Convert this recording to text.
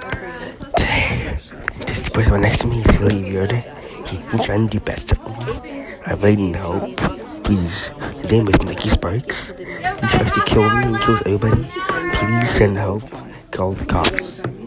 Today, this person next to me is really weird. He, he's trying to do bad stuff me. I really need help. Please. His name is Nicky Sparks. He tries to kill me and kills everybody. Please send help. Call the cops.